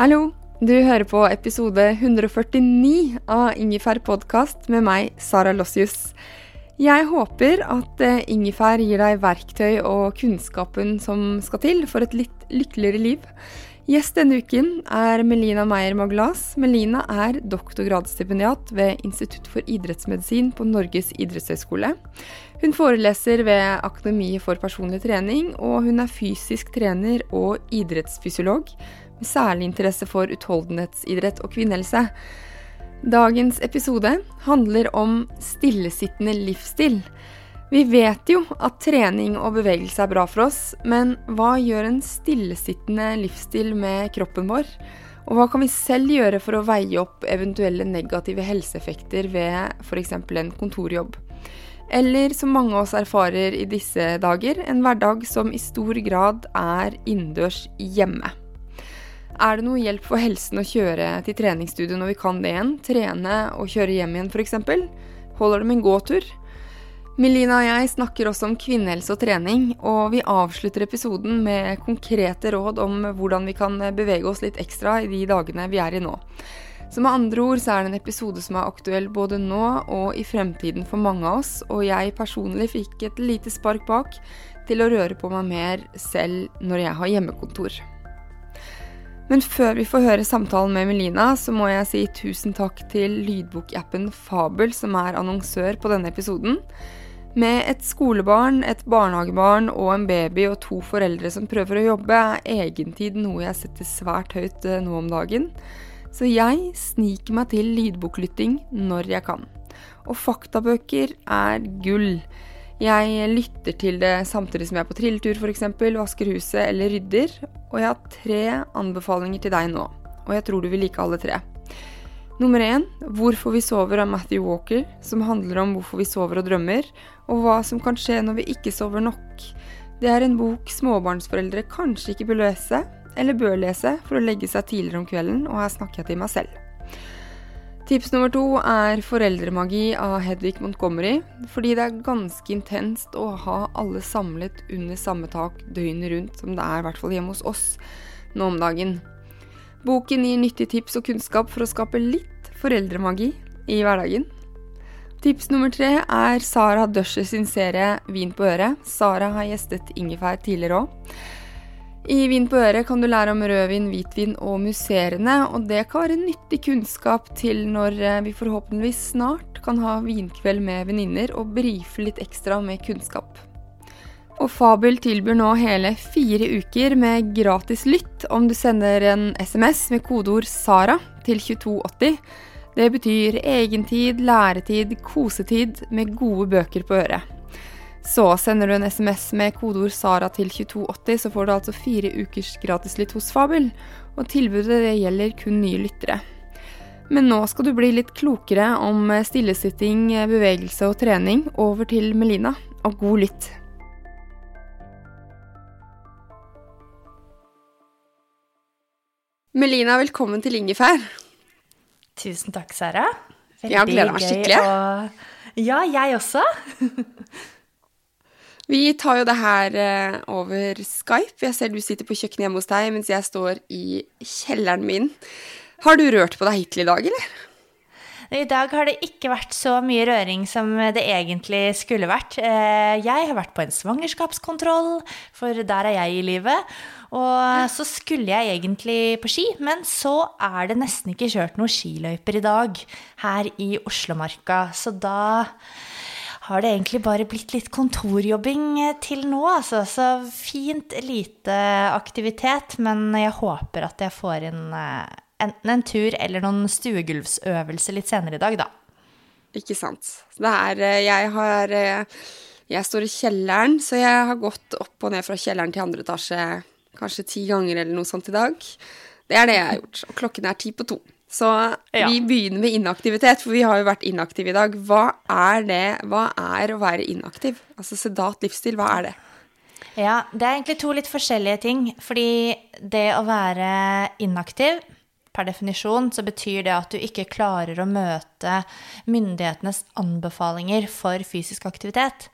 Hallo! Du hører på episode 149 av Ingefær podkast med meg, Sara Lossius. Jeg håper at eh, ingefær gir deg verktøy og kunnskapen som skal til for et litt lykkeligere liv. Gjest denne uken er Melina Meyer Maglas. Melina er doktorgradsstipendiat ved Institutt for idrettsmedisin på Norges idrettshøgskole. Hun foreleser ved Akademiet for personlig trening, og hun er fysisk trener og idrettsfysiolog særlig interesse for utholdenhetsidrett og kvinnehelse. Dagens episode handler om stillesittende livsstil. Vi vet jo at trening og bevegelse er bra for oss, men hva gjør en stillesittende livsstil med kroppen vår? Og hva kan vi selv gjøre for å veie opp eventuelle negative helseeffekter ved f.eks. en kontorjobb? Eller som mange av oss erfarer i disse dager, en hverdag som i stor grad er innendørs hjemme. Er det noe hjelp for helsen å kjøre til treningsstudio når vi kan det igjen? Trene og kjøre hjem igjen f.eks.? Holder det med en gåtur? Melina og jeg snakker også om kvinnehelse og trening, og vi avslutter episoden med konkrete råd om hvordan vi kan bevege oss litt ekstra i de dagene vi er i nå. Så med andre ord så er det en episode som er aktuell både nå og i fremtiden for mange av oss, og jeg personlig fikk et lite spark bak til å røre på meg mer selv når jeg har hjemmekontor. Men før vi får høre samtalen med Melina, så må jeg si tusen takk til lydbokappen Fabel, som er annonsør på denne episoden. Med et skolebarn, et barnehagebarn og en baby og to foreldre som prøver å jobbe, er egentid noe jeg setter svært høyt eh, nå om dagen. Så jeg sniker meg til lydboklytting når jeg kan. Og faktabøker er gull. Jeg lytter til det samtidig som jeg er på trilletur f.eks., vasker huset eller rydder. Og jeg har tre anbefalinger til deg nå, og jeg tror du vil like alle tre. Nummer én Hvorfor vi sover av Matthew Walker, som handler om hvorfor vi sover og drømmer, og hva som kan skje når vi ikke sover nok. Det er en bok småbarnsforeldre kanskje ikke bør lese, eller bør lese, for å legge seg tidligere om kvelden, og her snakker jeg til meg selv. Tips nummer to er foreldremagi av Hedvig Montgomery, fordi det er ganske intenst å ha alle samlet under samme tak døgnet rundt, som det er i hvert fall hjemme hos oss nå om dagen. Boken gir nyttige tips og kunnskap for å skape litt foreldremagi i hverdagen. Tips nummer tre er Sara Dusher sin serie Vin på øret. Sara har gjestet Ingefær tidligere òg. I Vin på øret kan du lære om rødvin, hvitvin og musserende, og det kan være nyttig kunnskap til når eh, vi forhåpentligvis snart kan ha vinkveld med venninner og brife litt ekstra med kunnskap. Og Fabel tilbyr nå hele fire uker med gratis lytt om du sender en SMS med kodeord 'Sara' til 2280. Det betyr egentid, læretid, kosetid med gode bøker på øret. Så sender du en SMS med kodeord SARA til 2280, så får du altså fire ukers gratislytt hos Fabel. Og tilbudet det gjelder kun nye lyttere. Men nå skal du bli litt klokere om stillesitting, bevegelse og trening. Over til Melina, og god lytt. Melina, velkommen til Ingefær. Tusen takk, Sara. Veldig jeg gleder meg skikkelig. Å... Ja, jeg også. Vi tar jo det her eh, over Skype. Jeg ser du sitter på kjøkkenet hjemme hos deg, mens jeg står i kjelleren min. Har du rørt på deg hittil i dag, eller? I dag har det ikke vært så mye røring som det egentlig skulle vært. Eh, jeg har vært på en svangerskapskontroll, for der er jeg i livet. Og så skulle jeg egentlig på ski, men så er det nesten ikke kjørt noen skiløyper i dag her i Oslomarka. Så da har det egentlig bare blitt litt kontorjobbing eh, til nå, altså. Så fint lite aktivitet, men jeg håper at jeg får inn eh, enten en tur eller noen stuegulvsøvelse litt senere i dag, da. Ikke sant. Det er eh, Jeg har Jeg står i kjelleren, så jeg har gått opp og ned fra kjelleren til andre etasje kanskje ti ganger eller noe sånt i dag. Det er det jeg har gjort. Og klokken er ti på to. Så ja. vi begynner med inaktivitet, for vi har jo vært inaktive i dag. Hva er det? Hva er å være inaktiv? Altså sedat livsstil, hva er det? Ja, det er egentlig to litt forskjellige ting. Fordi det å være inaktiv Per definisjon så betyr det at du ikke klarer å møte myndighetenes anbefalinger for fysisk aktivitet.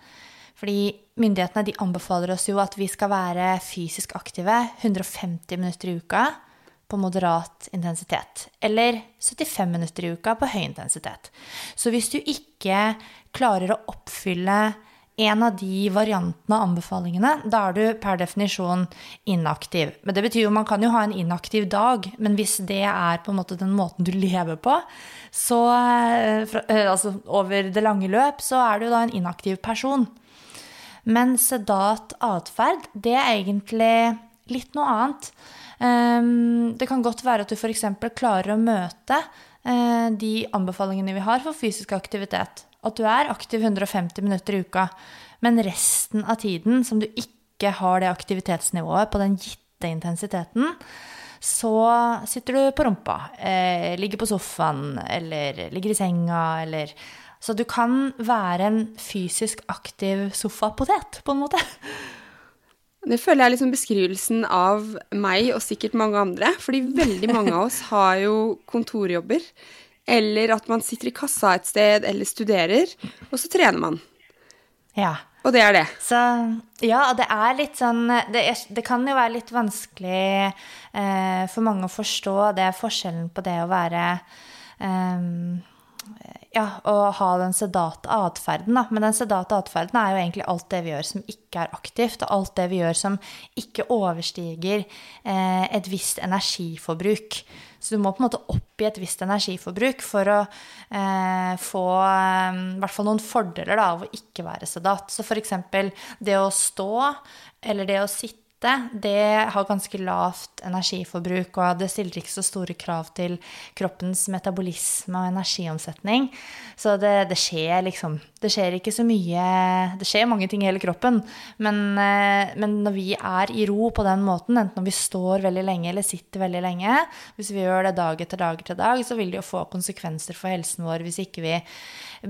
Fordi myndighetene de anbefaler oss jo at vi skal være fysisk aktive 150 minutter i uka på moderat intensitet. Eller 75 minutter i uka på høy intensitet. Så hvis du ikke klarer å oppfylle en av de variantene av anbefalingene, da er du per definisjon inaktiv. Men det betyr jo man kan jo ha en inaktiv dag, men hvis det er på en måte den måten du lever på, så eh, eh, Altså over det lange løp, så er du da en inaktiv person. Men sedat atferd, det er egentlig litt noe annet. Ehm, det kan godt være at du f.eks. klarer å møte eh, de anbefalingene vi har for fysisk aktivitet. At du er aktiv 150 minutter i uka, men resten av tiden som du ikke har det aktivitetsnivået på den gitte intensiteten, så sitter du på rumpa, eh, ligger på sofaen eller ligger i senga eller Så du kan være en fysisk aktiv sofapotet, på en måte. Det føler jeg er liksom beskrivelsen av meg og sikkert mange andre. Fordi veldig mange av oss har jo kontorjobber. Eller at man sitter i kassa et sted eller studerer, og så trener man. Ja. Og det er det. Så, ja, og det er litt sånn Det, er, det kan jo være litt vanskelig eh, for mange å forstå det forskjellen på det å være eh, ja, å ha den sedate atferden. Men den sedate atferden er jo egentlig alt det vi gjør som ikke er aktivt, og alt det vi gjør som ikke overstiger eh, et visst energiforbruk. Så du må på en måte oppgi et visst energiforbruk for å eh, få eh, hvert fall noen fordeler da, av å ikke være sedat. Så f.eks. det å stå eller det å sitte det har ganske lavt energiforbruk, og det stiller ikke så store krav til kroppens metabolisme og energiomsetning. Så det, det, skjer liksom Det skjer ikke så mye Det skjer mange ting i hele kroppen, men, eh, men, når vi er i ro på den måten, enten når vi står veldig lenge eller sitter veldig lenge, hvis vi gjør det dag etter dag etter dag, så vil det jo få konsekvenser for helsen vår hvis ikke vi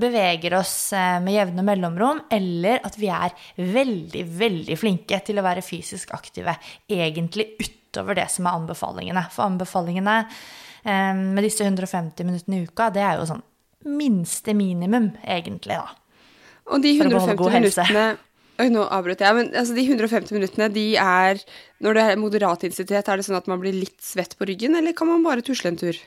beveger oss eh, med jevne mellomrom, eller at vi er veldig, veldig flinke til å være fysisk aktive, egentlig utover det som er anbefalingene. For anbefalingene eh, med disse 150 minuttene i uka, det er jo sånn minste minimum, egentlig, da. Og de 150 minuttene Oi, nå avbrøt jeg. Men altså, de 150 minuttene, de er Når det er moderat intensitet, er det sånn at man blir litt svett på ryggen, eller kan man bare tusle en tur?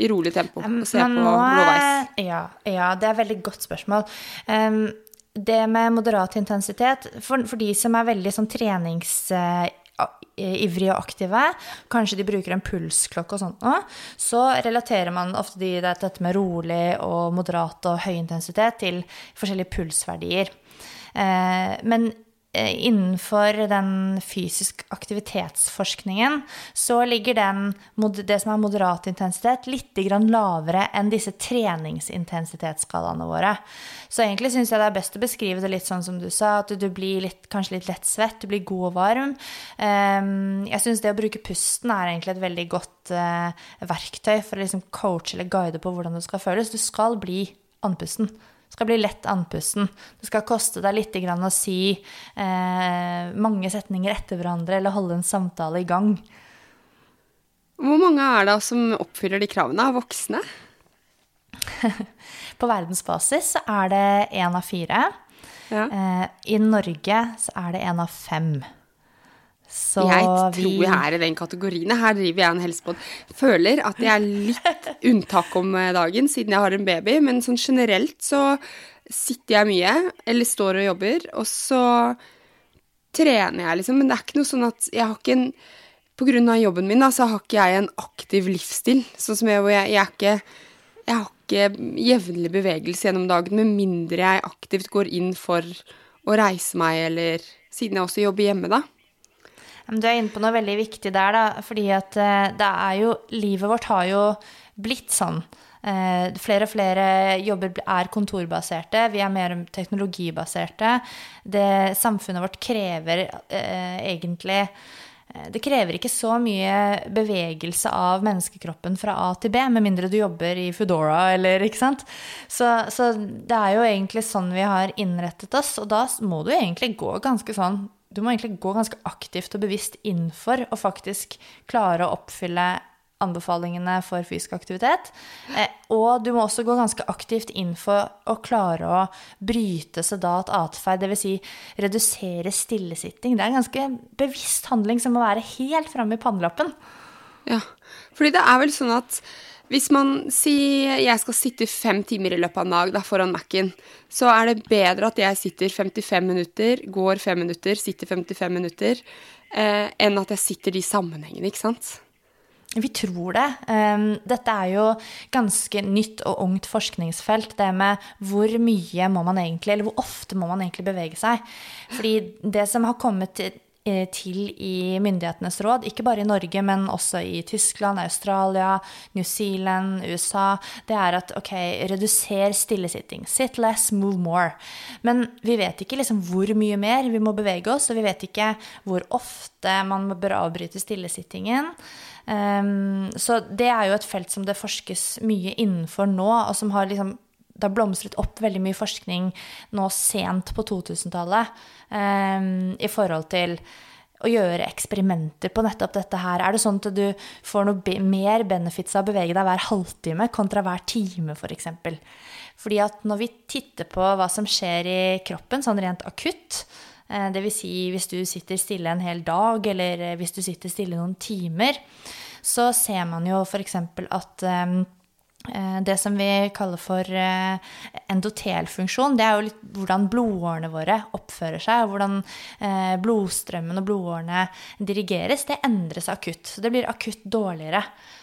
i rolig tempo og se på blåveis? Ja, ja, det er et veldig godt spørsmål. Um, det med moderat intensitet, for, for, de som er veldig sånn treningsivrige og aktive, kanskje de bruker en pulsklokke og sånt noe. så relaterer man ofte de, dette med rolig og moderat og høy intensitet til forskjellige pulsverdier. Eh, men innenfor den fysisk aktivitetsforskningen så ligger den, det som er moderat intensitet, litt lavere enn disse treningsintensitetsskalaene våre. Så egentlig syns jeg det er best å beskrive det litt sånn som du sa, at du blir litt, kanskje litt lett svett, du blir god og varm. Ehm, jeg syns det å bruke pusten er egentlig et veldig godt eh, verktøy for å liksom coache eller guide på hvordan det skal føles. Du skal bli andpusten skal bli lett andpusten. Det skal koste deg litt å si eh, mange setninger etter hverandre eller holde en samtale i gang. Hvor mange er det som oppfyller de kravene av voksne? På verdensbasis er det én av fire. Ja. Eh, I Norge så er det én av fem. Så jeg vi tror jeg er i den kategorien. Her driver jeg en helsepod. Føler at jeg er litt unntak om eh, dagen, siden jeg har en baby. Men sånn generelt så sitter jeg mye, eller står og jobber, og så trener jeg, liksom. Men det er ikke noe sånn at jeg har ikke en På grunn av jobben min, da, så har ikke jeg en aktiv livsstil. Sånn som jeg, hvor jeg, jeg er ikke Jeg har ikke jevnlig bevegelse gjennom dagen, med mindre jeg aktivt går inn for å reise meg, eller Siden jeg også jobber hjemme, da. Du er inne på noe veldig viktig der, da. Fordi at eh, det er jo Livet vårt har jo blitt sånn. Eh, flere og flere jobber er kontorbaserte, vi er mer teknologibaserte. Det samfunnet vårt krever eh, egentlig eh, det krever ikke så mye bevegelse av menneskekroppen fra A til B, med mindre du jobber i Foodora eller ikke sant. Så, så det er jo egentlig sånn vi har innrettet oss, og da må du egentlig gå ganske sånn Du må egentlig gå ganske aktivt og bevisst inn for å faktisk klare å oppfylle anbefalingene for fysisk aktivitet. Eh, og du må også gå ganske aktivt inn for å klare å bryte sedat atferd, dvs. Si redusere stillesitting. Det er en ganske bevisst handling som må være helt framme i pannelappen. Ja, fordi det er vel sånn at hvis man sier jeg skal sitte fem timer i løpet av en dag da, foran Mac-en, så er det bedre at jeg sitter 55 minutter, går fem minutter, sitter 55 minutter, eh, enn at jeg sitter de sammenhengene, ikke sant? Vi tror det. Um, dette er jo ganske nytt og ungt forskningsfelt. Det med hvor mye må man egentlig, eller hvor ofte må man egentlig bevege seg. Fordi det som har kommet til til i myndighetenes råd, ikke bare i Norge, men også i Tyskland, Australia, New Zealand, USA, det er at ok, reduser stillesitting. Sit less, move more. Men vi vet ikke liksom hvor mye mer vi må bevege oss, og vi vet ikke hvor ofte man bør avbryte stillesittingen. Um, så det er jo et felt som det forskes mye innenfor nå, og som har liksom det har blomstret opp veldig mye forskning nå sent på 2000-tallet um, i forhold til å gjøre eksperimenter på nettopp dette her. Er det sånn at du får noe be mer benefits av å bevege deg hver halvtime kontra hver time, f.eks.? For eksempel? Fordi at når vi titter på hva som skjer i kroppen, sånn rent akutt, Dvs. Si hvis du sitter stille en hel dag, eller hvis du sitter stille noen timer, så ser man jo f.eks. at det som vi kaller for endotelfunksjon, det er jo litt hvordan blodårene våre oppfører seg, og hvordan blodstrømmen og blodårene dirigeres. Det endres akutt. Så det blir akutt dårligere.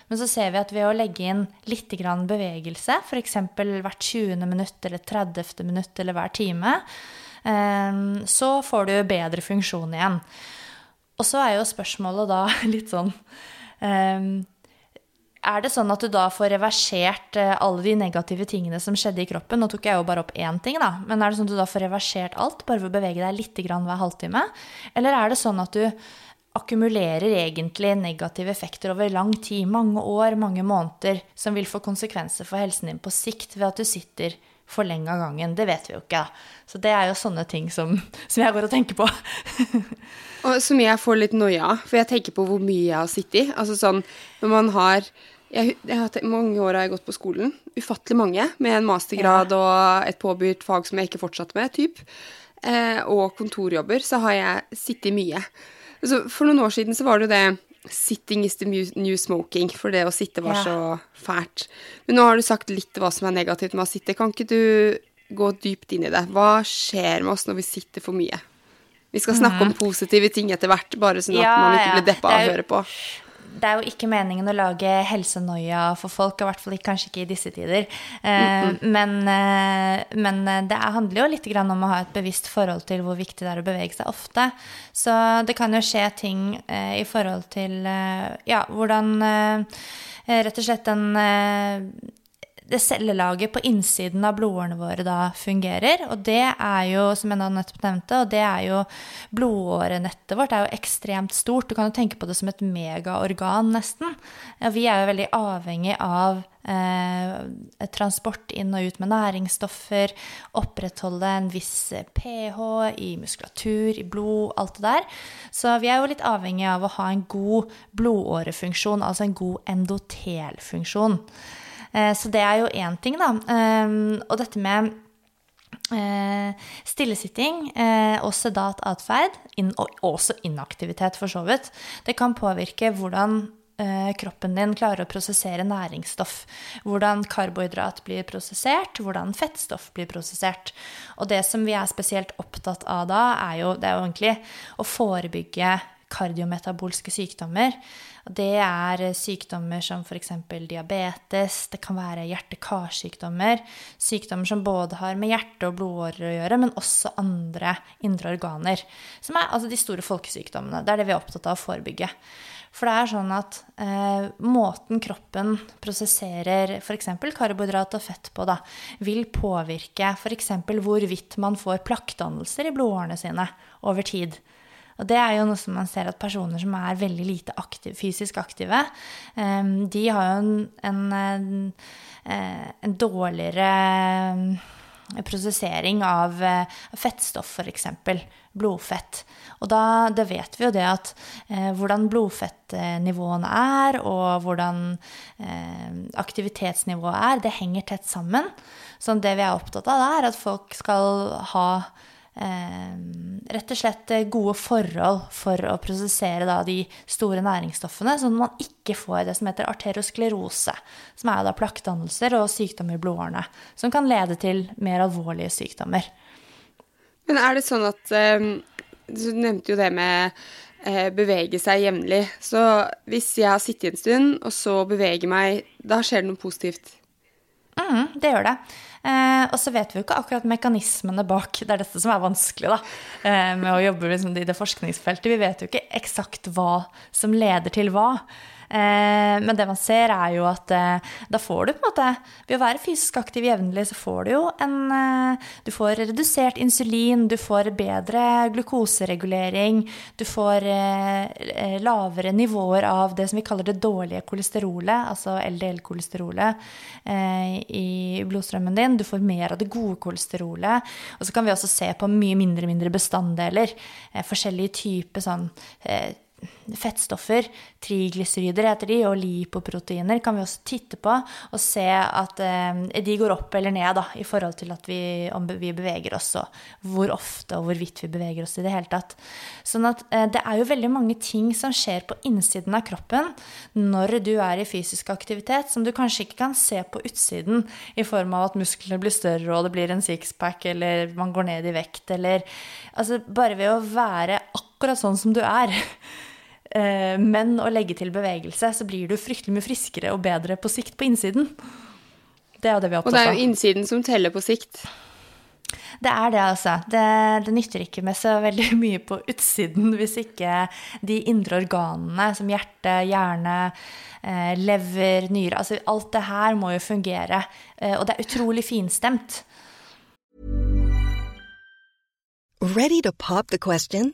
Men så ser vi at ved å legge inn litt bevegelse, f.eks. hvert 20. minutt eller 30. minutt eller hver time, så får du bedre funksjon igjen. Og så er jo spørsmålet da litt sånn Er det sånn at du da får reversert alle de negative tingene som skjedde i kroppen? Nå tok jeg jo bare opp én ting, da. Men er det sånn at du da får reversert alt bare ved å bevege deg litt hver halvtime? Eller er det sånn at du akkumulerer egentlig negative effekter over lang tid, mange år, mange måneder, som vil få konsekvenser for helsen din på sikt ved at du sitter for lenge av gangen. Det vet vi jo ikke. Så det er jo sånne ting som, som jeg går og tenker på. og som jeg får litt noia av, for jeg tenker på hvor mye jeg har sittet i. Altså sånn når man har jeg, jeg har Mange år har jeg gått på skolen. Ufattelig mange. Med en mastergrad ja. og et påbudt fag som jeg ikke fortsatte med, typ. Eh, og kontorjobber, så har jeg sittet mye. Altså, for noen år siden så var det jo det 'sitting is the new smoking', for det å sitte var ja. så fælt. Men nå har du sagt litt hva som er negativt med å sitte. Kan ikke du gå dypt inn i det? Hva skjer med oss når vi sitter for mye? Vi skal snakke mm. om positive ting etter hvert, bare sånn at ja, man ikke blir deppa av å høre på det er jo ikke meningen å lage helsenoia for folk, i hvert fall kanskje ikke i disse tider. -mm. Men, eh, men, eh, det handler jo litt om å ha et bevisst forhold til hvor viktig det er å bevege seg ofte. Så det kan jo skje ting i forhold til ja, hvordan rett og slett den det cellelaget på innsiden av blodårene våre da fungerer. Og det er jo, som jeg nettopp nevnte, og det er jo blodårenettet vårt er jo ekstremt stort. Du kan jo tenke på det som et megaorgan, nesten. Ja, vi er jo veldig avhengig av eh, transport inn og ut med næringsstoffer, opprettholde en viss pH i muskulatur, i blod, alt det der. Så vi er jo litt avhengig av å ha en god blodårefunksjon, altså en god endotelfunksjon. Eh, så det er jo én ting, da. Ehm, og dette med eh, stillesitting eh, og sedat atferd, og også inaktivitet for så vidt, det kan påvirke hvordan kroppen din klarer å prosessere næringsstoff. Hvordan karbohydrat blir prosessert, hvordan fettstoff blir prosessert. Og det som vi er spesielt opptatt av da, er jo, det er jo egentlig å forebygge kardiometabolske sykdommer. Det er sykdommer som f.eks. diabetes, det kan være hjerte-karsykdommer. Sykdommer som både har med hjerte og blodårer å gjøre, men også andre indre organer. Som er altså de store folkesykdommene. Det er det vi er opptatt av å forebygge. For det er sånn at eh, måten kroppen prosesserer f.eks. karbohydrat og fett på, da, vil påvirke f.eks. hvorvidt man får plakkdannelser i blodårene sine over tid. Og det er jo noe som man ser at personer som er veldig lite aktiv, fysisk aktive, um, de har jo en, en, en, eh, dårligere eh, prosessering av fettstoff, f.eks. Blodfett. Og da det vet vi jo det at eh, hvordan blodfettnivåene er, og hvordan eh, aktivitetsnivået er, det henger tett sammen. Så det vi er opptatt av, da, er at folk skal ha Eh, rett og slett eh, gode forhold for å prosessere da, de store næringsstoffene, sånn at man ikke får det som heter arteriosklerose, som er da plakkdannelser og sykdom i blodårene, som kan lede til mer alvorlige sykdommer. Men er det sånn at eh, Du nevnte jo det med bevege seg jevnlig. Så hvis jeg har sittet en stund, og så beveger meg, da skjer det noe positivt? Mm, det gjør det. Eh, og så vet vi jo ikke akkurat mekanismene bak. Det er dette som er vanskelig da, eh, med å jobbe liksom, i det forskningsfeltet. Vi vet jo ikke eksakt hva som leder til hva. Eh, men det man ser, er jo at eh, da får du på en måte Ved å være fysisk aktiv jevnlig, så får du jo en eh, Du får redusert insulin, du får bedre glukoseregulering, du får lavere nivåer av det som vi kaller det dårlige kolesterolet, altså LDL-kolesterolet, i blodstrømmen din. Du får mer av det gode kolesterolet. Og så kan vi også se på mye mindre mindre bestanddeler. Forskjellige typer sånn fettstoffer, triglycerider heter de, og lipoproteiner kan vi også titte på og se at eh, de går opp eller ned da, i forhold til at vi, om vi beveger oss, og hvor ofte og hvorvidt vi beveger oss i det hele tatt. Sånn at eh, det er jo veldig mange ting som skjer på innsiden av kroppen når du er i fysisk aktivitet, som du kanskje ikke kan se på utsiden i form av at musklene blir større, og det blir en sixpack, eller man går ned i vekt, eller Altså bare ved å være akkurat sånn som du er men å legge til bevegelse, så blir du fryktelig mye friskere og bedre på sikt på innsiden. Det er jo det vi er opptatt av. Og det er jo innsiden som teller på sikt. Det er det, altså. Det, det, nytter ikke med så veldig mye på utsiden hvis ikke de indre organene som hjerte, hjerne, eh, lever, nyre Altså alt det her må jo fungere. Eh, og det er utrolig finstemt. Ready to pop the question?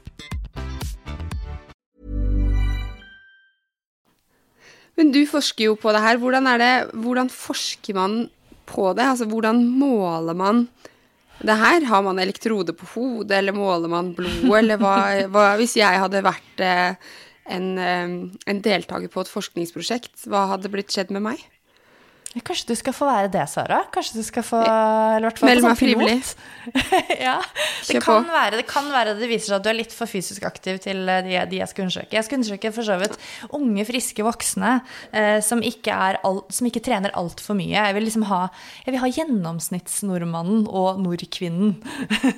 Men du forsker jo på det her. Hvordan, det, hvordan forsker man på det? Altså, hvordan måler man det her? Har man elektrode på hodet, eller måler man blod, eller hva, hva Hvis jeg hadde vært eh, en, eh, en deltaker på et forskningsprosjekt, hva hadde blitt skjedd med meg? Kanskje du skal få være det, Sara? Kanskje du skal få eller Meld meg frivillig. ja, det kan, være, det kan være det viser seg at du er litt for fysisk aktiv til eh, de, de jeg skal undersøke. Jeg skal undersøke for så vidt unge, friske voksne eh, som, ikke all, som ikke trener altfor mye. Jeg vil liksom ha, jeg vil ha gjennomsnittsnordmannen og nordkvinnen.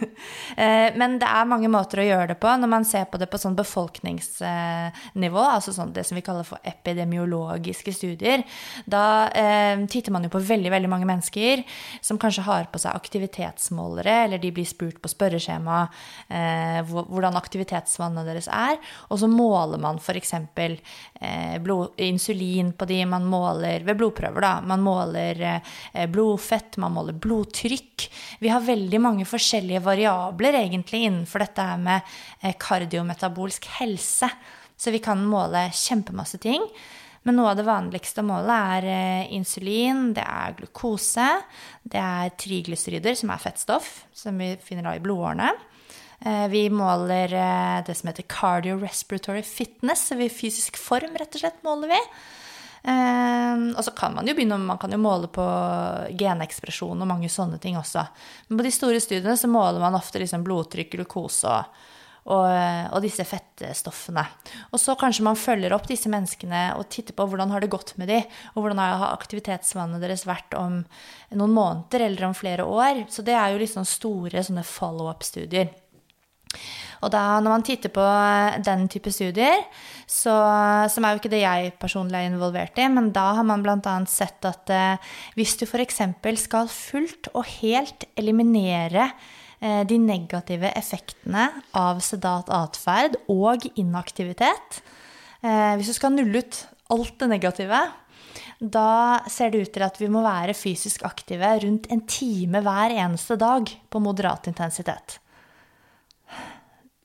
eh, men det er mange måter å gjøre det på når man ser på det på sånn befolkningsnivå, altså sånn det som vi kaller for epidemiologiske studier. Da eh, titter man jo på veldig, veldig mange mennesker som kanskje har på seg aktivitetsmålere, eller de blir spurt på spørreskjema eh, hvordan aktivitetsvannet deres er, og så måler man f.eks. Eh, insulin på de, man måler ved blodprøver, da. Man måler eh, blodfett, man måler blodtrykk. Vi har veldig mange forskjellige variabler egentlig innenfor dette her med eh, kardiometabolsk helse. Så vi kan måle kjempemasse ting. Men noe av det vanligste målet er eh, insulin, det er glukose, det er triglycerider, som er fettstoff, som vi finner da i blodårene. Eh, Vi måler eh, det som heter cardiorespiratory fitness, så vi fysisk form, rett og slett, måler vi. Og så kan man jo begynne, man kan jo måle på genekspresjon og mange sånne ting også. Men på de store studiene så måler man ofte liksom blodtrykk, glukose og, og, og disse fettstoffene. Og så kanskje man følger opp disse menneskene og titter på hvordan har det gått med de, og hvordan har aktivitetsvannet deres vært om noen måneder eller om flere år. Så det er jo sånn store sånne follow-up-studier. Og da, når man titter på den type studier, så, som er jo ikke det jeg personlig er involvert i, men da har man bl.a. sett at eh, hvis du f.eks. skal fullt og helt eliminere de negative effektene av sedat atferd og inaktivitet eh, Hvis du skal nulle ut alt det negative, da ser det ut til at vi må være fysisk aktive rundt en time hver eneste dag på moderat intensitet.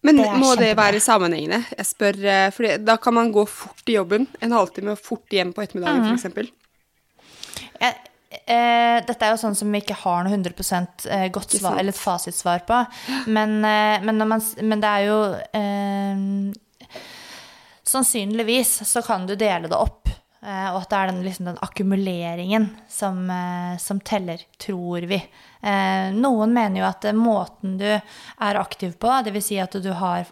Men Det må det være sammenhengende? Jeg spør, for da kan man gå fort i jobben, en halvtime, og fort hjem på ettermiddagen, for eksempel. Jeg, eh, dette er jo sånn som vi ikke har noe 100 eh, godt svar, eller et fasitsvar på. Men, eh, men, når man, men det er jo eh, Sannsynligvis så kan du dele det opp. Eh, og at det er den, liksom, den akkumuleringen som, eh, som teller, tror vi. Eh, noen mener jo at måten du er aktiv på, dvs. Si at du har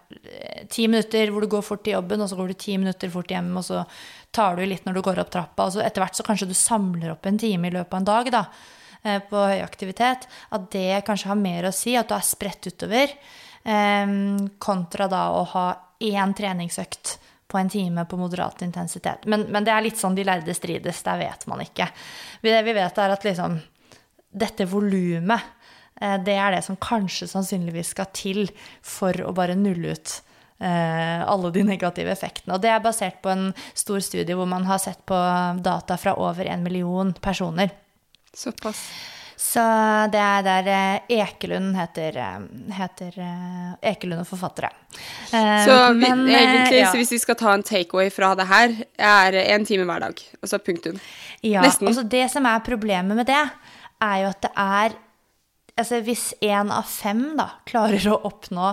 ti minutter hvor du går fort til jobben, og så går du ti minutter fort hjem, og så tar du litt når du går opp trappa, og så etter hvert så kanskje du samler opp en time i løpet av en dag, da, på høy aktivitet, at det kanskje har mer å si, at du er spredt utover, kontra da å ha én treningsøkt en time på moderat intensitet. Men, men det er litt sånn de lærde strides, der vet man ikke. Det vi vet er at liksom dette volumet, eh, det er det som kanskje sannsynligvis skal til for å bare nulle ut eh, alle de negative effektene. Og det er basert på en stor studie hvor man har sett på data fra over en million personer. Såpass. Så det er der eh, Ekelund heter, eh, heter eh, Ekelund og forfattere. Så men, egentlig, ja. så hvis vi skal ta en takeaway fra det her, er en time hver dag. Altså punktum. Ja, Nesten. altså det som er problemet med det, er jo at det er Altså hvis én av fem da klarer å oppnå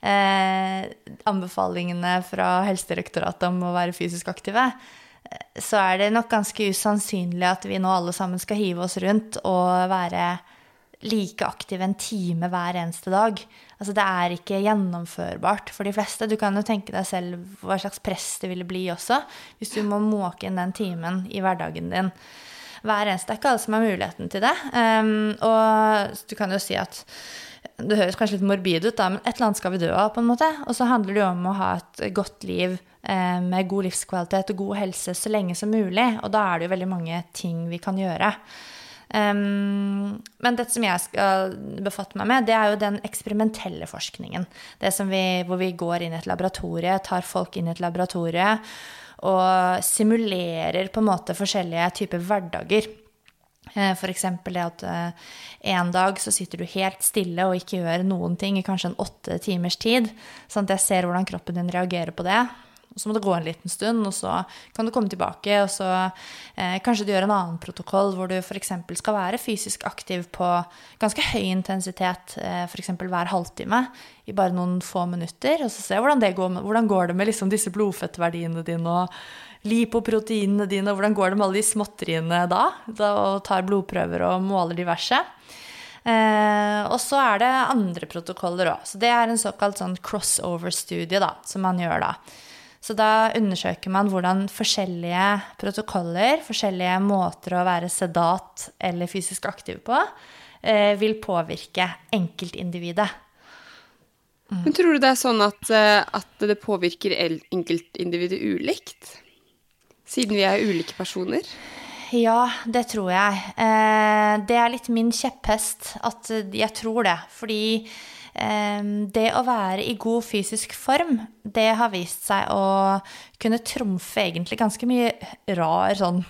eh, anbefalingene fra Helsedirektoratet om å være fysisk aktive, så er det nok ganske usannsynlig at vi nå alle sammen skal hive oss rundt og være like aktive en time hver eneste dag. Altså det er ikke gjennomførbart for de fleste. Du kan jo tenke deg selv hva slags press det ville bli også, hvis du må måke inn den timen i hverdagen din hver eneste. Det er ikke alle som har muligheten til det. Um, og du kan jo si at det høres kanskje litt morbid ut, da, men et eller annet skal vi dø av, på en måte. Og så handler det jo om å ha et godt liv med god livskvalitet og god helse så lenge som mulig. Og da er det jo veldig mange ting vi kan gjøre. Men det som jeg skal befatte meg med, det er jo den eksperimentelle forskningen. Det vi, hvor vi går inn i et laboratorie, tar folk inn i et laboratorie og simulerer på en måte forskjellige typer hverdager. F.eks. det at eh, en dag så sitter du helt stille og ikke gjør noen ting i kanskje en åtte timers tid, sånn at jeg ser hvordan kroppen din reagerer på det. Og så må det gå en liten stund, og så kan du komme tilbake, og så eh, kanskje du gjør en annen protokoll hvor du f.eks. skal være fysisk aktiv på ganske høy intensitet, eh, f.eks. hver halvtime, i bare noen få minutter, og så se hvordan det går, hvordan går det med liksom disse blodfettverdiene dine, og lipoproteinene dine, og hvordan går det med alle de småtteriene da? da og tar blodprøver og måler diverse. Eh, og så er det andre protokoller òg. Så det er en såkalt sånn crossover-studie da, som man gjør da. Så da undersøker man hvordan forskjellige protokoller, forskjellige måter å være sedat eller fysisk aktiv på, eh, vil påvirke enkeltindividet. Mm. Men tror du det er sånn at, eh, at det påvirker enkeltindividet ulikt? Siden vi er ulike personer? Ja, det tror jeg. Eh, det er litt min kjepphest at jeg tror det. Fordi det å være i god fysisk form, det har vist seg å kunne trumfe egentlig ganske mye rar sånn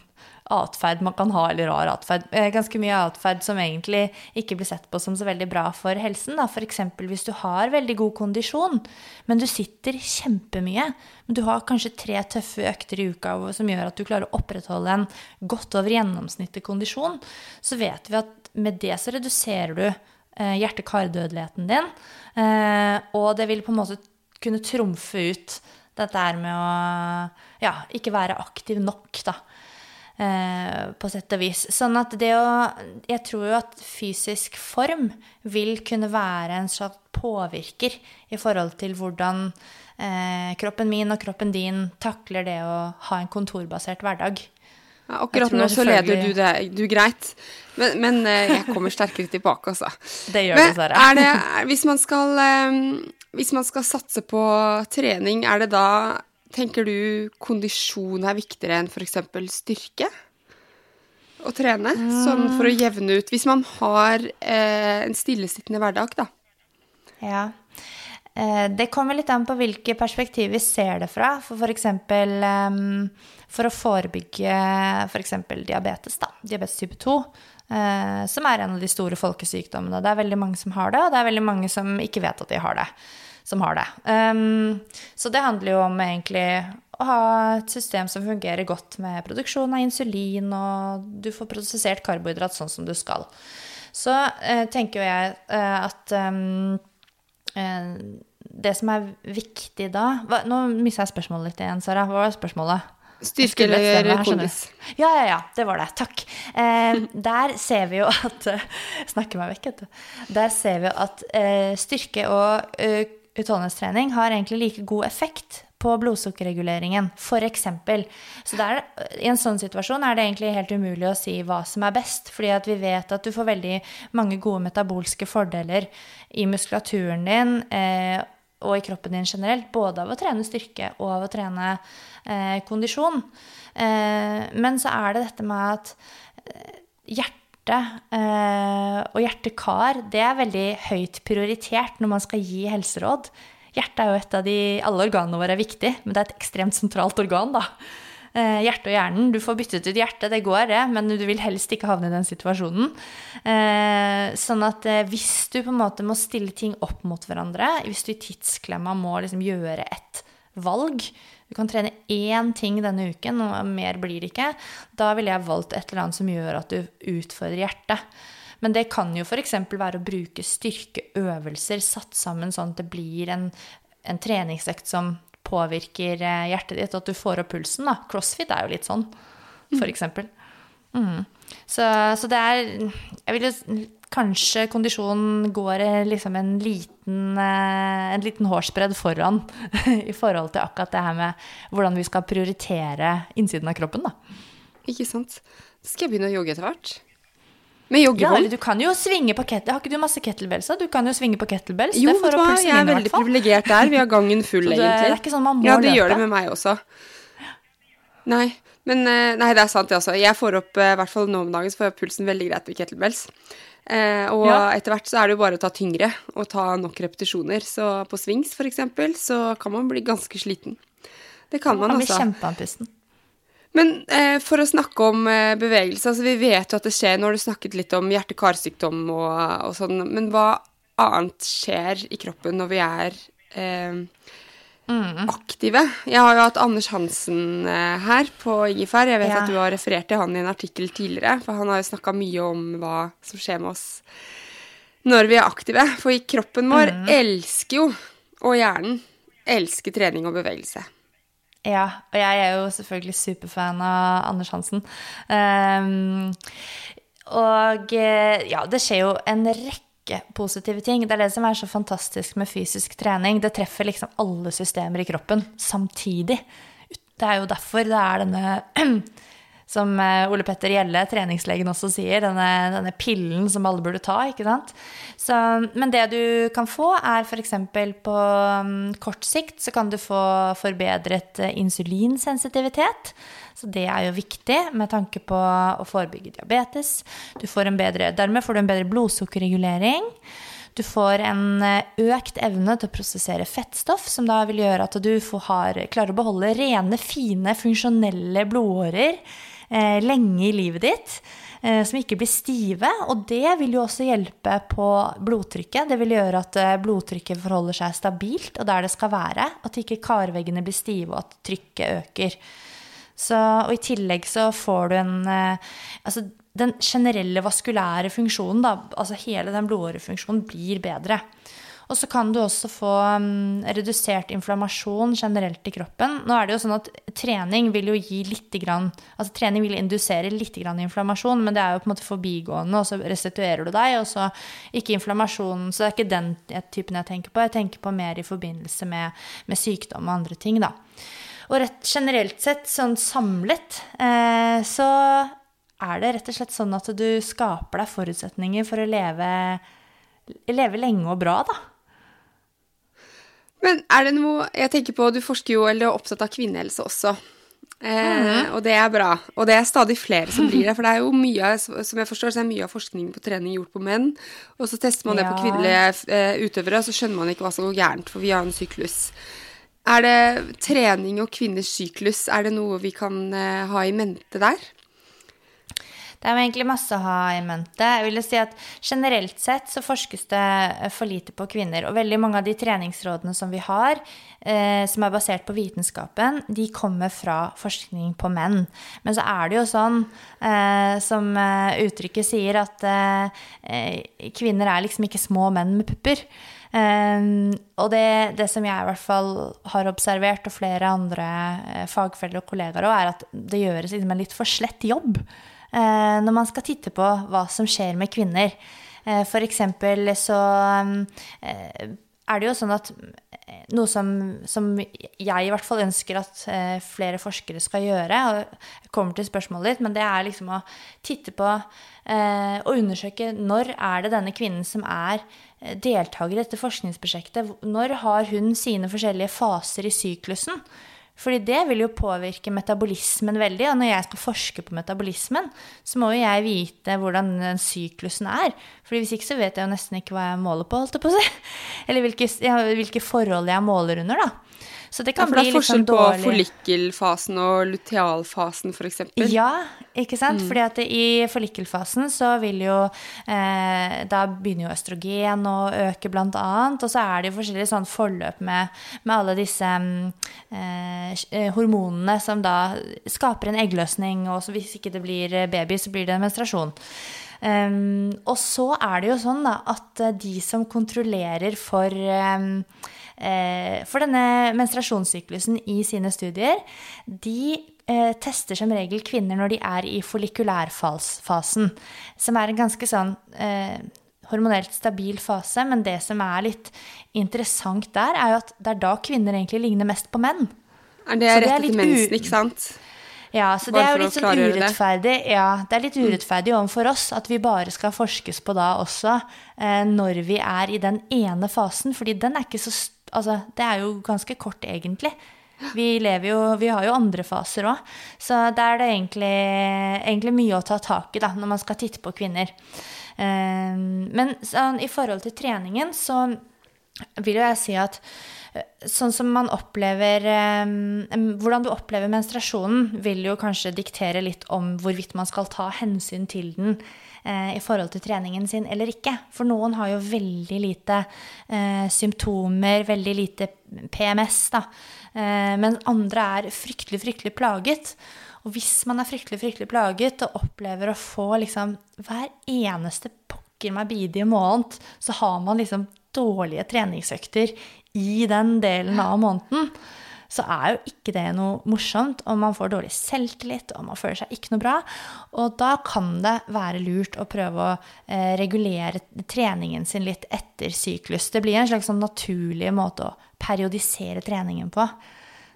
atferd man kan ha, eller rar atferd. Eh, ganske mye atferd som egentlig ikke blir sett på som så veldig bra for helsen. F.eks. hvis du har veldig god kondisjon, men du sitter kjempemye. Du har kanskje tre tøffe økter i uka som gjør at du klarer å opprettholde en godt over gjennomsnittet kondisjon. Så vet vi at med det så reduserer du hjerte-kar-dødeligheten din. Eh, og det vil på en måte kunne trumfe ut dette her med å ja, ikke være aktiv nok, da. Eh, på sett og vis. Sånn at det å Jeg tror jo at fysisk form vil kunne være en slags påvirker i forhold til hvordan eh, kroppen min og kroppen din takler det å ha en kontorbasert hverdag. Ja, akkurat nå så leder du det du greit, men, men eh, jeg kommer sterkere tilbake, altså. Det gjør men, det, Sara. Er det, hvis, man skal, eh, hvis man skal satse på trening, er det da Tenker du kondisjon er viktigere enn f.eks. styrke? Å trene? Sånn for å jevne ut Hvis man har eh, en stillesittende hverdag, da. Ja. Eh, det kommer litt an på hvilke perspektiv vi ser det fra. For for, eksempel, for å forebygge f.eks. For diabetes, da. Diabetes type 2. Eh, som er en av de store folkesykdommene. Det er veldig mange som har det, og det er veldig mange som ikke vet at de har det som har det. Um, så det handler jo om egentlig å ha et system som fungerer godt med produksjon av insulin, og du får prosessert karbohydrat sånn som du skal. Så uh, tenker jo jeg at uh, det som er viktig da hva, Nå mista jeg spørsmålet litt igjen, Sara. Hva var spørsmålet? Styrke eller kondis? Ja, ja, ja. Det var det. Takk. Eh, der ser vi jo at Snakker meg vekk, vet du. Der ser vi at eh, styrke og eh, utholdenhetstrening har egentlig like god effekt på blodsukkerreguleringen, f.eks. Så der, i en sånn situasjon er det egentlig helt umulig å si hva som er best, fordi at vi vet at du får veldig mange gode metabolske fordeler i muskulaturen din eh, og i kroppen din generelt, både av å trene styrke og av å trene eh, kondisjon. Eh, men så er det dette med at hjerte hjertet eh, og hjerte-kar, det er veldig høyt prioritert når man skal gi helseråd. Hjertet er jo et av de Alle organene våre er viktig, men det er et ekstremt sentralt organ, da. Eh, hjertet og hjernen. Du får byttet ut hjertet, det går, det, men du vil helst ikke havne i den situasjonen. Eh, sånn at eh, hvis du på en måte må stille ting opp mot hverandre, hvis du i tidsklemma må liksom gjøre et valg, du kan trene én ting denne uken, og mer blir det ikke. Da ville jeg valgt et eller annet som gjør at du utfordrer hjertet. Men det kan jo f.eks. være å bruke styrkeøvelser satt sammen sånn at det blir en, en treningsøkt som påvirker eh, hjertet ditt, og at du får opp pulsen. da. Crossfit er jo litt sånn, f.eks. Mm. Så, så det er Jeg vil jo kanskje kondisjonen går liksom en liten, eh, en liten hårsbredd foran i forhold til akkurat det her med hvordan vi skal prioritere innsiden av kroppen, da. Ikke sant. Skal jeg begynne å jogge etter hvert? Med joggebånd? Ja, du kan jo svinge på kettle... Har ikke du masse kettlebells? Du kan jo svinge på kettlebells. Jo, vet du hva, jeg er veldig privilegert der. Vi har gangen full, det, egentlig. Det er ikke sånn man må ja, det løpe. gjør det med meg også. Nei, men eh, Nei, det er sant, det også. Jeg får opp, eh, i hvert fall nå om dagen, så får jeg pulsen veldig greit med kettlebells. Eh, og ja. etter hvert så er det jo bare å ta tyngre og ta nok repetisjoner. Så på swings for eksempel, så kan man bli ganske sliten. Det kan man, man altså. Man blir kjempeandpusten. Men eh, for å snakke om eh, bevegelse, altså vi vet jo at det skjer Nå har du snakket litt om hjerte-karsykdom og, og, sånn, men hva annet skjer i kroppen når vi er eh, mm. aktive? Jeg har jo hatt Anders Hansen eh, her på Ingefær. Jeg vet ja. at du har referert til han i en artikkel tidligere, for han har jo snakka mye om hva som skjer med oss når vi er aktive. For kroppen vår mm. elsker jo, og hjernen elsker trening og bevegelse. Ja, og jeg er jo selvfølgelig superfan av Anders Hansen. Um, og eh, ja, det skjer jo en rekke positive ting. Det er det som er så fantastisk med fysisk trening. Det treffer liksom alle systemer i kroppen samtidig. Det er jo derfor det er denne som eh, Ole Petter Gjelle, treningslegen, også sier, denne, denne, pillen som alle burde ta, ikke sant. Så, men det du kan få, er f.eks. på um, kort sikt så kan du få forbedret uh, insulinsensitivitet. Så det er jo viktig med tanke på å forebygge diabetes. Du får en bedre, dermed får du en bedre blodsukkerregulering. Du får en økt evne til å prosessere fettstoff, som da vil gjøre at du har, klarer å beholde rene, fine, funksjonelle blodårer eh, lenge i livet ditt. Eh, som ikke blir stive. Og det vil jo også hjelpe på blodtrykket. Det vil gjøre at eh, blodtrykket forholder seg stabilt og der det skal være. At ikke karveggene blir stive, og at trykket øker. Så, og i tillegg så får du en eh, Altså den generelle vaskulære funksjonen, da, altså hele den blodårefunksjonen, blir bedre. Og så kan du også få um, redusert inflammasjon generelt i kroppen. Nå er det jo sånn at trening vil jo gi litt grann, altså trening vil indusere litt grann inflammasjon, men det er jo på en måte forbigående, og så restituerer du deg, og så ikke inflammasjonen. Så det er ikke den typen jeg tenker på. Jeg tenker på mer i forbindelse med, med sykdom og andre ting, da. Og rett, generelt sett, sånn samlet, eh, så er det rett og slett sånn at du skaper deg forutsetninger for å leve, leve lenge og bra, da. Men er det noe Jeg tenker på, du forsker jo eller er opptatt av kvinnehelse også. Eh. Og det er bra. Og det er stadig flere som blir det. For det er jo mye som jeg forstår, så er mye av forskningen på trening gjort på menn. Og så tester man det på kvinnelige eh, utøvere, og så skjønner man ikke hva som går gærent, for vi har en syklus. Er det trening og kvinners syklus, er det noe vi kan eh, ha i mente der? Det er jo egentlig masse å ha i mente. Jeg vil si at Generelt sett så forskes det eh, for lite på kvinner. Og veldig mange av de treningsrådene som vi har, eh, som er basert på vitenskapen, de kommer fra forskning på menn. Men så er det jo sånn, eh, som eh, uttrykket sier, at eh, kvinner er liksom ikke små menn med pupper. Um, og det, det, som jeg i hvert fall har observert, og flere andre uh, fagfeller og kollegaer òg, er at det gjøres liksom en litt for slett jobb. Eh, når man skal titte på hva som skjer med kvinner. Eh, for eksempel så eh, er det jo sånn at noe som, som, jeg i hvert fall ønsker at flere forskere skal gjøre, og kommer til spørsmålet ditt, men det er liksom å titte på og undersøke når er det denne kvinnen som er deltaker i dette forskningsprosjektet, når har hun sine forskjellige faser i syklusen? Fordi det vil jo påvirke metabolismen veldig. Og når jeg skal forske på metabolismen, så må jo jeg vite hvordan den syklusen er. Fordi hvis ikke så vet jeg jo nesten ikke hva jeg måler på, holdt jeg på å si. Eller hvilke, hvilke forhold jeg måler under, da. Så det kan ja, for det er forskjell på follikkelfasen og lutealfasen, f.eks.? Ja, ikke sant. Mm. Fordi at i follikkelfasen så vil jo eh, Da begynner jo østrogen å øke, blant annet. Og så er det jo forskjellige sånn forløp med, med alle disse mm, eh, hormonene som da skaper en eggløsning, og hvis ikke det blir baby, så blir det menstruasjon. Um, og så er det jo sånn da, at de som kontrollerer for um, Eh, for denne menstruasjonssyklusen i sine studier, de eh, tester som regel kvinner når de er i follikulærfasen, som er en ganske sånn eh, hormonelt stabil fase. Men det som er litt interessant der, er jo at det er da kvinner egentlig ligner mest på menn. Er det rett etter mensen, ikke sant? Ja, så det er jo litt sånn urettferdig. Ja, det er litt urettferdig overfor oss at vi bare skal forskes på da også, eh, når vi er i den ene fasen. Fordi den er ikke så Altså, det er jo ganske kort, egentlig. Vi, jo, vi har jo andre faser òg. Så da er det egentlig, egentlig, mye å ta tak i da, når man skal titte på kvinner. Um, men sånn, i forhold til treningen så vil jo jeg si at eh, sånn som man opplever um, Hvordan du opplever menstruasjonen, vil jo kanskje diktere litt om hvorvidt man skal ta hensyn til den i forhold til treningen sin eller ikke. For noen har jo veldig lite eh, symptomer, veldig lite PMS, da. Eh, men andre er fryktelig, fryktelig plaget. Og hvis man er fryktelig, fryktelig plaget og opplever å få liksom hver eneste pokker meg bidige måned, så har man liksom dårlige treningsøkter i den delen av måneden. Så er jo ikke det noe morsomt, og man får dårlig selvtillit, og man føler seg ikke noe bra. Og da kan det være lurt å prøve å eh, regulere treningen sin litt etter syklus. Det blir en slags sånn naturlig måte å periodisere treningen på.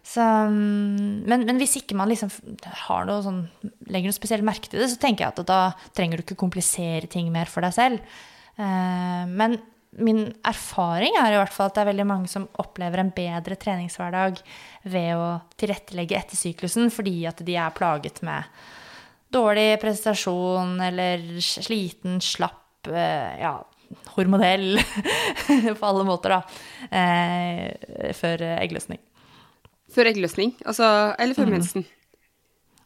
Så, mm, men, men, hvis ikke man liksom har noe sånn, legger noe spesielt merke til det, så tenker jeg at da trenger du ikke komplisere ting mer for deg selv. Eh, men min erfaring er i hvert fall at det er veldig mange som opplever en bedre treningshverdag ved å tilrettelegge etter syklusen fordi at de er plaget med dårlig prestasjon eller sliten, slapp, eh, ja, hormonell på alle måter, da, eh, før eggløsning. Før eggløsning? Altså, eller før mm. mensen?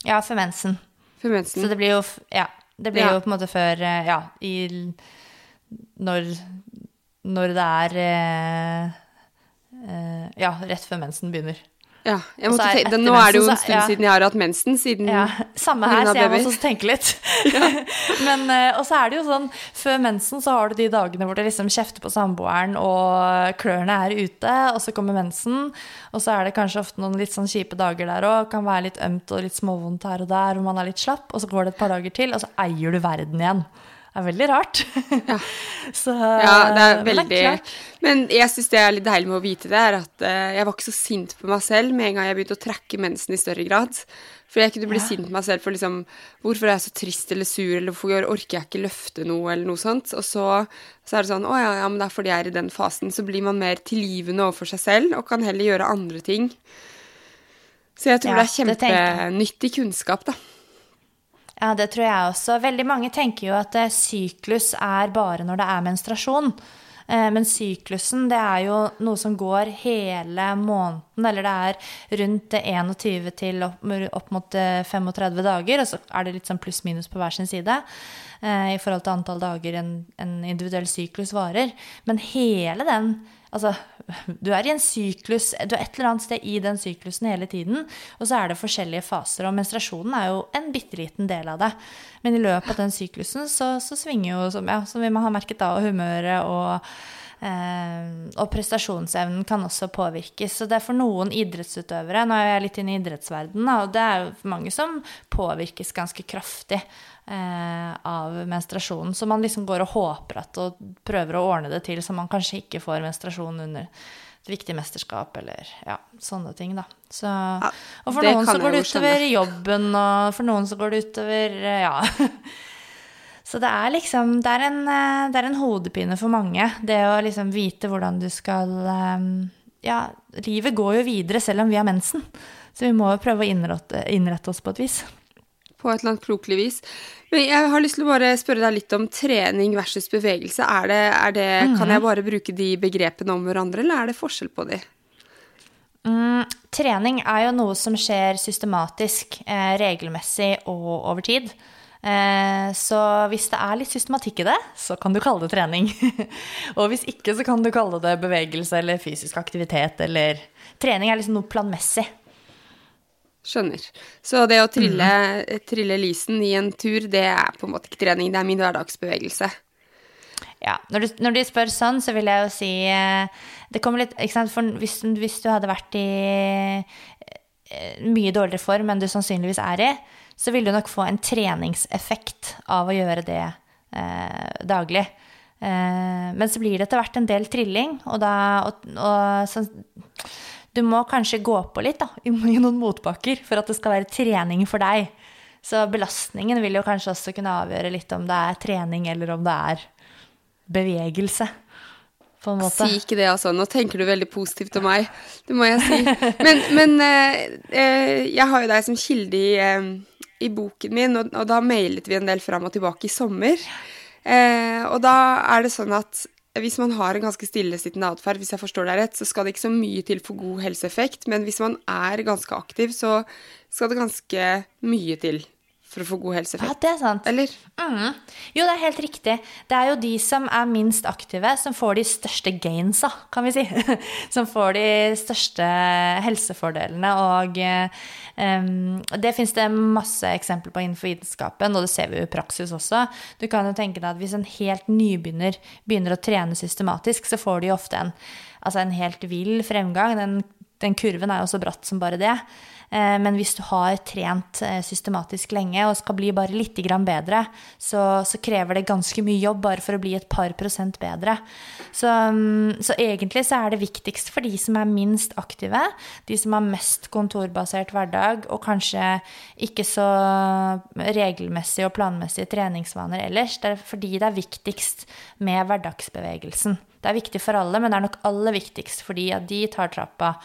Ja, før mensen. Før mensen. Så det blir jo, ja, det blir ja. jo på en måte før eh, Ja, i Når når det er eh, eh, Ja, rett før mensen begynner. Ja, måtte, er, Nå er det jo en stund ja, siden jeg har hatt mensen. Siden ja, Samme her, så jeg må også tenke litt. Ja. Men, eh, og så er det jo sånn, før mensen så har du de dagene hvor det liksom kjefter på samboeren, og klørne er ute, og så kommer mensen. Og så er det kanskje ofte noen litt sånn kjipe dager der òg. Kan være litt ømt og litt småvondt her og der, hvor man er litt slapp. Og så går det et par dager til, og så eier du verden igjen er veldig rart. Ja, så, ja det er veldig det er Men jeg syns det er litt deilig med å vite det, er at uh, jeg var ikke så sint på meg selv med en gang jeg begynte å trekke mensen i større grad. For jeg kunne bli ja. sint på meg selv for liksom Hvorfor er jeg så trist eller sur, eller hvorfor orker jeg ikke løfte noe, eller noe sånt. Og så, så er det sånn Å ja, ja, men det er fordi jeg er i den fasen. Så blir man mer tilgivende overfor seg selv, og kan heller gjøre andre ting. Så jeg tror ja, det er kjempenyttig kunnskap, da. Ja, det tror jeg også. Veldig mange tenker jo at eh, syklus er bare når det er menstruasjon. Eh, men syklusen det er jo noe som går hele måneden, eller det er rundt 21 til opp, opp mot 35 eh, dager, og så er det litt sånn pluss-minus på hver sin side i forhold til antall dager en, en individuell syklus varer. Men hele den Altså, du er i en syklus, du er et eller annet sted i den syklusen hele tiden. Og så er det forskjellige faser, og menstruasjonen er jo en bitte liten del av det. Men i løpet av den syklusen så, så svinger jo, som, ja, som vi må ha merket da, humøret og Uh, og prestasjonsevnen kan også påvirkes. Så det er for noen idrettsutøvere Nå er jeg litt inne i idrettsverdenen, og det er jo mange som påvirkes ganske kraftig av menstruasjonen. Så man liksom går og håper at og prøver å ordne det til så man kanskje ikke får menstruasjon under et viktig mesterskap eller ja, sånne ting, da. Så, og for noen så går det utover jobben, og for noen så går det utover eh, ja. Så det er liksom det er, en, eh, det er en hodepine for mange, det å liksom vite hvordan du skal eh, Ja, livet går jo videre selv om vi har mensen, så vi må jo prøve å innrette, innrette oss på et vis på et eller annet klokelig vis. Men jeg har lyst til å bare spørre deg litt om trening versus bevegelse. Er det, er det, mm. Kan jeg bare bruke de begrepene om hverandre, eller er det forskjell på de? Mm, trening er jo noe som skjer systematisk, eh, regelmessig og over tid. Eh, så hvis det er litt systematikk i det, så kan du kalle det trening. og hvis ikke, så kan du kalle det bevegelse eller fysisk aktivitet eller Trening er liksom noe planmessig. Skjønner. Så det å trille, mm. trille lysen i en tur, det er på en måte ikke trening, det er min hverdagsbevegelse. Ja. Når du, når du spør sånn, så vil jeg jo si eh, Det kommer litt ikke sant? For hvis, hvis du hadde vært i eh, mye dårligere form enn du sannsynligvis er i, så vil du nok få en treningseffekt av å gjøre det eh, daglig. Eh, men så blir det etter hvert en del trilling, og da og, og, så, du må kanskje gå på litt da, i noen motbakker for at det skal være trening for deg. Så belastningen vil jo kanskje også kunne avgjøre litt om det er trening eller om det er bevegelse. På en måte. Si ikke det, altså. Nå tenker du veldig positivt om meg. Det må jeg si. Men, men eh, eh, jeg har jo deg som kilde i, eh, i boken min, og, og, da mailet vi en del fram og tilbake i sommer. Eh, og da er det sånn at hvis man har en ganske stillesittende atferd, hvis jeg forstår deg rett, så skal det ikke så mye til for god helseeffekt. Men hvis man er ganske aktiv, så skal det ganske mye til for å få god helseeffekt. Ja, det er sant. Eller? Mm. Jo, det er helt riktig. Det er jo de som er minst aktive, som får de største gainsa, kan vi si. som får de største helsefordelene. Og um, det fins det masse eksempler på innenfor vitenskapen, og det ser vi jo i praksis også. Du kan jo tenke deg at hvis en helt nybegynner begynner å trene systematisk, så får de ofte en, altså en helt vill fremgang. Den den kurven er jo så bratt som bare det. Eh, men hvis du har trent eh, systematisk lenge og skal bli bare litt bedre, så, så, krever det ganske mye jobb bare for å bli et par prosent bedre. Så, mm, så, egentlig så er det viktigst for de som er minst aktive, de som har mest kontorbasert hverdag og kanskje ikke så regelmessige og planmessige treningsvaner ellers. Det er fordi det er viktigst med hverdagsbevegelsen. Det er viktig for alle, men det er nok aller viktigst fordi at de tar trappa.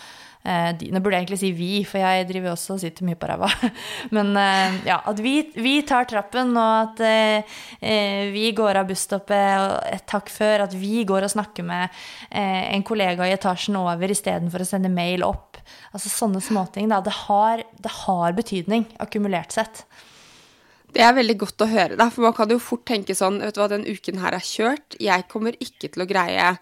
Eh, de, nå burde jeg egentlig si vi, for jeg driver også og sitter mye på ræva. Men eh, ja, at vi, vi, tar trappen, og at eh, eh vi går av busstoppet et takk før. At vi går og snakker med eh, en kollega i etasjen over istedenfor å sende mail opp. Altså sånne småting. Da. Det, har, det har betydning, akkumulert sett. Det er veldig godt å høre, da, for man kan jo fort tenke sånn Vet du hva, den uken her er kjørt. Jeg kommer ikke til å greie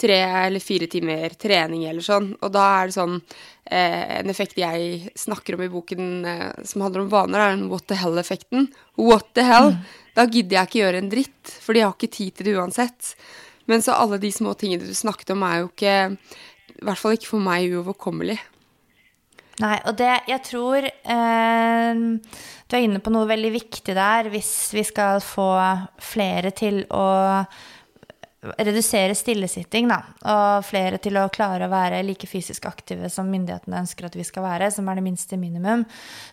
tre eller fire timer trening eller sånn. Og da er det sånn eh, En effekt jeg snakker om i boken eh, som handler om vaner, er den what the hell-effekten. What the hell? Mm. Da gidder jeg ikke gjøre en dritt, for jeg har ikke tid til det uansett. Men så alle de små tingene du snakket om, er jo ikke I hvert fall ikke for meg uoverkommelig. Nei, og det Jeg tror eh, du er inne på noe veldig viktig der, hvis vi skal få flere til å redusere stillesitting, da, og flere til å klare å være like fysisk aktive som myndighetene ønsker at vi skal være, som er det minste minimum,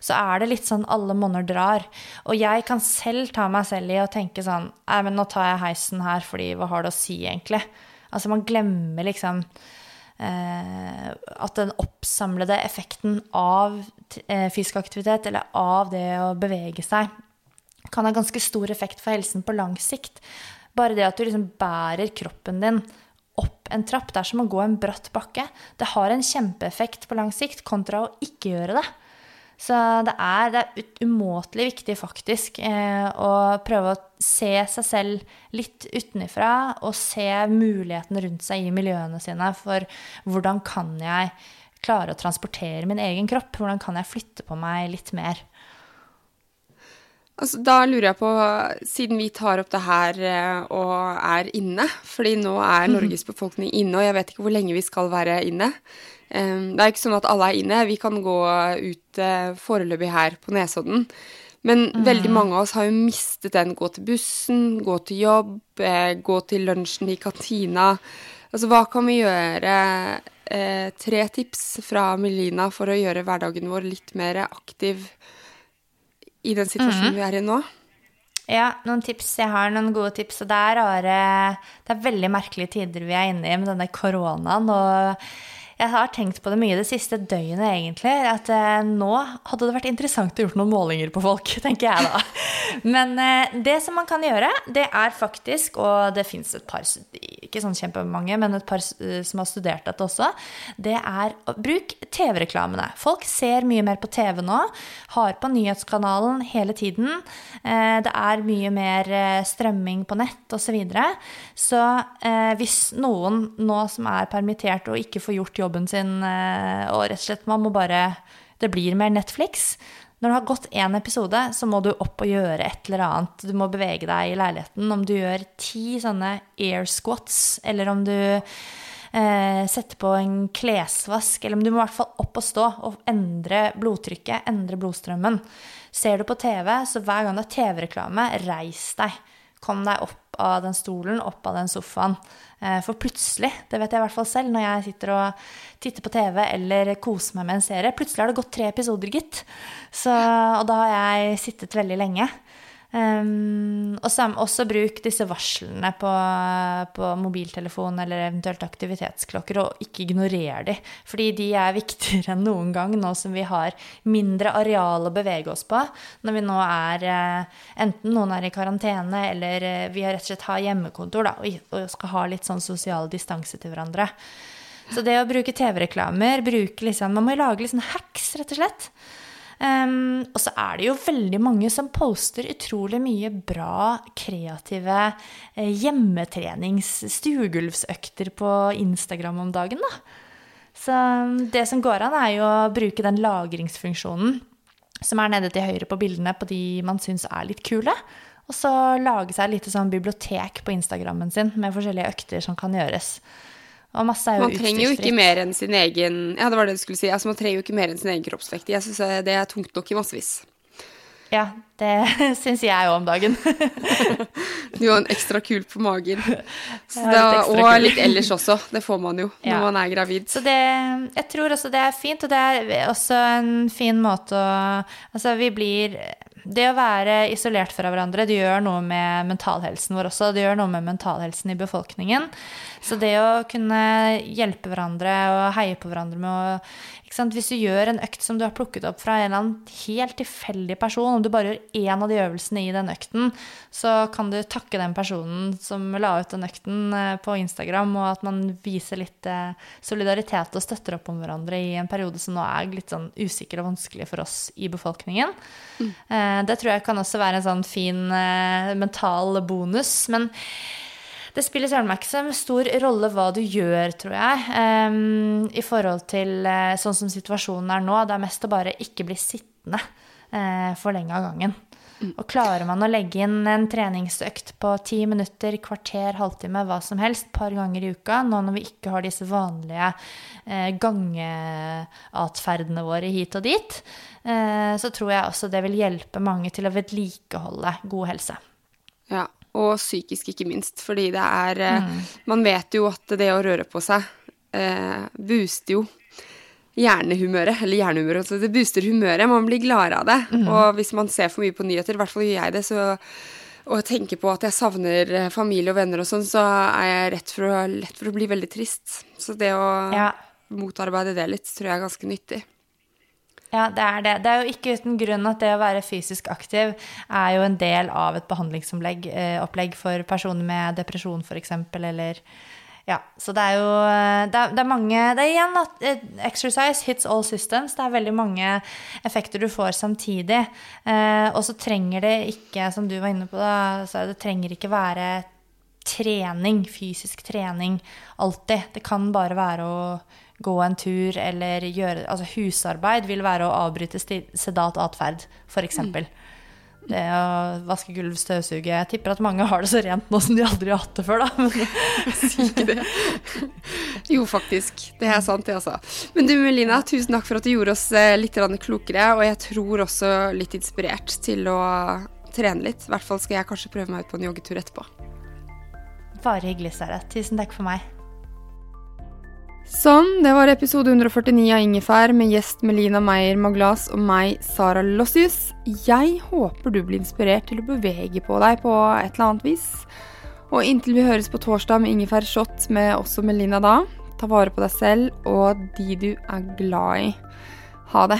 så er det litt sånn alle monner drar. Og jeg kan selv ta meg selv i å tenke sånn Nei, men nå tar jeg heisen her, fordi hva har det å si, egentlig? Altså, man glemmer liksom Eh, at den oppsamlede effekten av eh, fysisk aktivitet, eller av det å bevege seg, kan ha ganske stor effekt for helsen på lang sikt. Bare det at du liksom bærer kroppen din opp en trapp, det er som å gå en bratt bakke. Det har en kjempeeffekt på lang sikt kontra å ikke gjøre det. Så det er, det er umåtelig viktig faktisk eh, å prøve å se seg selv litt utenifra og se mulighetene rundt seg i miljøene sine for hvordan kan jeg klare å transportere min egen kropp? Hvordan kan jeg flytte på meg litt mer? Altså, da lurer jeg på, siden vi tar opp det her eh, og er inne, fordi nå er Norges befolkning inne, og jeg vet ikke hvor lenge vi skal være inne. Det er ikke sånn at alle er inne. Vi kan gå ut eh, foreløpig her på Nesodden. Men mm. veldig mange av oss har jo mistet den. Gå til bussen, gå til jobb, eh, gå til lunsjen i kantina. Altså, hva kan vi gjøre? Tre tips fra Melina for å gjøre hverdagen vår litt mer aktiv i den situasjonen mm. vi er i nå. Ja, noen tips. Jeg har noen gode tips. Og det er rare Det er veldig merkelige tider vi er inne i med denne koronaen. og jeg har tenkt på det mye det siste døgnet, egentlig. At eh, nå hadde det vært interessant å gjøre noen målinger på folk, tenker jeg da. Men eh, det som man kan gjøre, det er faktisk, og det fins et par, ikke sånn kjempemange, men et par eh, som har studert dette også, det er å bruke TV-reklamene. Folk ser mye mer på TV nå, har på nyhetskanalen hele tiden. Det er mye mer strømming på nett osv. Så, videre. så hvis noen nå som er permittert og ikke får gjort jobben jobben sin, eh, og rett og slett man må bare Det blir mer Netflix. Når det har gått én episode, så må du opp og gjøre et eller annet. Du må bevege deg i leiligheten. Om du gjør ti sånne air squats, eller om du eh, setter på en klesvask, eller om du må i hvert fall opp og stå og endre blodtrykket, endre blodstrømmen. Ser du på TV, så hver gang det er TV-reklame, reis deg. Kom deg opp av den stolen, opp av den sofaen. Eh, for plutselig, det vet jeg i hvert fall selv, når jeg sitter og titter på TV eller koser meg med en serie Plutselig har det gått tre episoder, gitt. Så, og da har jeg sittet veldig lenge. Um, og sam, også bruk disse varslene på, på mobiltelefon eller eventuelt aktivitetsklokker, og ikke ignorer de. Fordi de er viktigere enn noen gang nå som vi har mindre areal å bevege oss på. Når vi nå er uh, enten noen er i karantene, eller uh, vi har rett og slett har hjemmekontor da, og, og skal ha litt sånn sosial distanse til hverandre. Så det å bruke TV-reklamer, bruke liksom Man må lage litt sånn hacks, rett og slett. Um, og så er det jo veldig mange som poster utrolig mye bra, kreative eh, hjemmetrenings-, stuegulvsøkter på Instagram om dagen, da. Så det som går an, er jo å bruke den lagringsfunksjonen som er nede til høyre på bildene på de man syns er litt kule. Og så lage seg et lite sånn bibliotek på Instagrammen sin med forskjellige økter som kan gjøres. Og masse er jo Man trenger jo ikke mer enn sin egen Ja, det var det du skulle si. Altså, man trenger jo ikke mer enn sin egen kroppsvekt. Jeg syns det er tungt nok i massevis. Ja, det syns jeg òg om dagen. Du har en ekstra kul på magen. Så da, og litt ellers også. Det får man jo når man er gravid. Så det, jeg tror også det er fint, og det er også en fin måte å Altså, vi blir Det å være isolert fra hverandre, det gjør noe med mentalhelsen vår også. Det gjør noe med mentalhelsen i befolkningen. Så det å kunne hjelpe hverandre og heie på hverandre med å? Hvis du gjør en økt som du har plukket opp fra en eller annen helt tilfeldig person, om du bare gjør én av de øvelsene i den økten, så kan du takke den personen som la ut den økten eh, på Instagram, og at man viser litt eh, solidaritet og støtter opp om hverandre i en periode som nå er litt sånn usikker og vanskelig for oss i befolkningen. Mm. Det tror jeg kan også være en sånn fin eh, mental bonus. Men det spiller søren meg ikke så stor rolle hva du gjør, tror jeg, um, i forhold til uh, sånn som situasjonen er nå. Det er mest å bare ikke bli sittende uh, for lenge av gangen. Og klarer man å legge inn en treningsøkt på ti minutter, kvarter, halvtime, hva som helst, par ganger i uka, nå når vi ikke har disse vanlige uh, gangeatferdene våre hit og dit, så tror jeg også det vil hjelpe mange til å vedlikeholde god helse. Ja, og psykisk ikke minst, fordi det er mm. Man vet jo at det å røre på seg eh, booster jo hjernehumøret, eller hjernehumøret, altså det booster humøret. Man blir gladere av det. Og hvis man ser for mye på nyheter, i hvert fall gjør jeg det, så og tenker på at jeg savner eh, familie og venner og sånn, så er jeg rett for å, lett for å bli veldig trist. Så det å Ja. motarbeide det litt, tror jeg er ganske nyttig. Ja, det er det. Det er jo ikke uten grunn at det å være fysisk aktiv er jo en del av et behandlingsopplegg eh, for personer med depresjon, f.eks., eller Ja, så det er jo det er, det er mange Det er igjen at eh, exercise hits all systems. Det er veldig mange effekter du får samtidig. Eh, og så trenger det ikke, som du var inne på, da, så det trenger ikke være trening, fysisk trening, alltid. Det kan bare være å gå en tur eller gjøre Altså husarbeid vil være å avbryte sedat atferd, f.eks. Det å vaske gulv, støvsuge Jeg tipper at mange har det så rent nå som de aldri har hatt det før, da. Men Si ikke det. Jo, faktisk. Det er sant, det, altså. Men du Melina, tusen takk for at du gjorde oss eh, litt klokere, og jeg tror også litt inspirert til å trene litt. I hvert fall skal jeg kanskje prøve meg ut på en joggetur etterpå. bare hyggelig, Sara. Tusen takk for meg. Sånn, det var episode 149 av Ingefær med gjest Melina Meyer Maglas og meg, Sara Lossius. Jeg håper du blir inspirert til å bevege på deg på et eller annet vis. Og inntil vi høres på torsdag med Ingefær Shot med også Melina da, ta vare på deg selv og de du er glad i. Ha det.